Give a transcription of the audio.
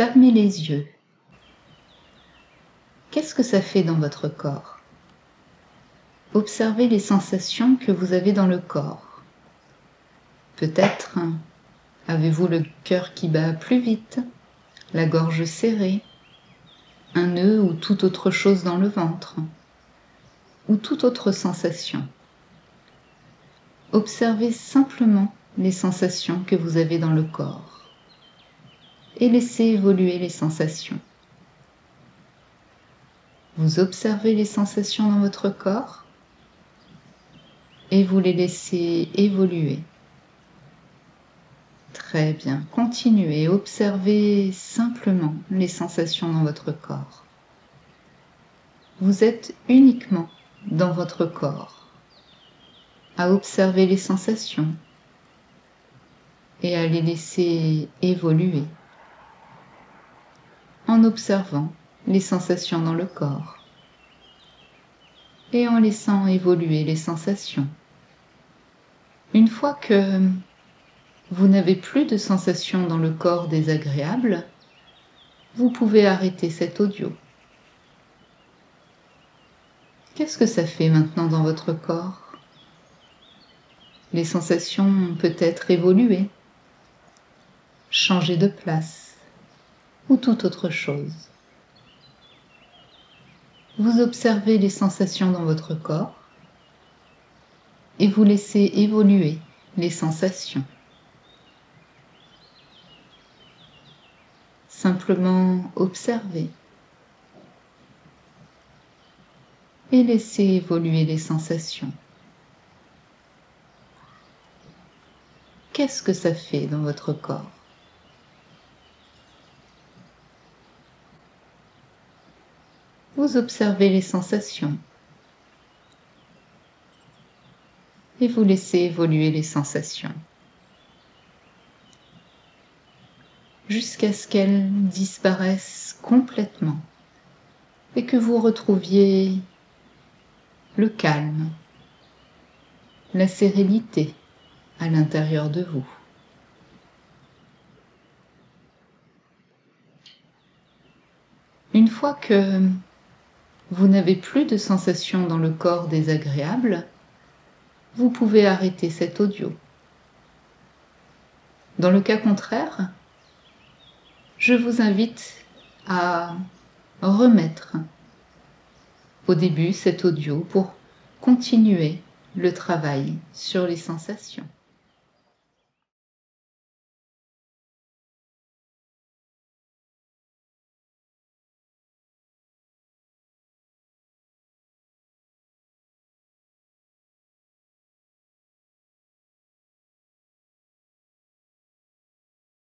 Fermez les yeux. Qu'est-ce que ça fait dans votre corps? Observez les sensations que vous avez dans le corps. Peut-être avez-vous le cœur qui bat plus vite, la gorge serrée, un nœud ou toute autre chose dans le ventre, ou toute autre sensation. Observez simplement les sensations que vous avez dans le corps et laissez évoluer les sensations. Vous observez les sensations dans votre corps et vous les laissez évoluer. Très bien, continuez, observez simplement les sensations dans votre corps. Vous êtes uniquement dans votre corps, à observer les sensations et à les laisser évoluer en observant les sensations dans le corps et en laissant évoluer les sensations. Une fois que vous n'avez plus de sensations dans le corps désagréables, vous pouvez arrêter cet audio. Qu'est-ce que ça fait maintenant dans votre corps? Les sensations ont peut-être évolué, changé de place ou toute autre chose. Vous observez les sensations dans votre corps et vous laissez évoluer les sensations. Simplement observer et laisser évoluer les sensations. Qu'est-ce que ça fait dans votre corps? Vous observez les sensations. Et vous laissez évoluer les sensations. Jusqu'à ce qu'elles disparaissent complètement. Et que vous retrouviez le calme, la sérénité à l'intérieur de vous. Une fois que vous n'avez plus de sensations dans le corps désagréable, vous pouvez arrêter cet audio. Dans le cas contraire, je vous invite à remettre au début cet audio pour continuer le travail sur les sensations.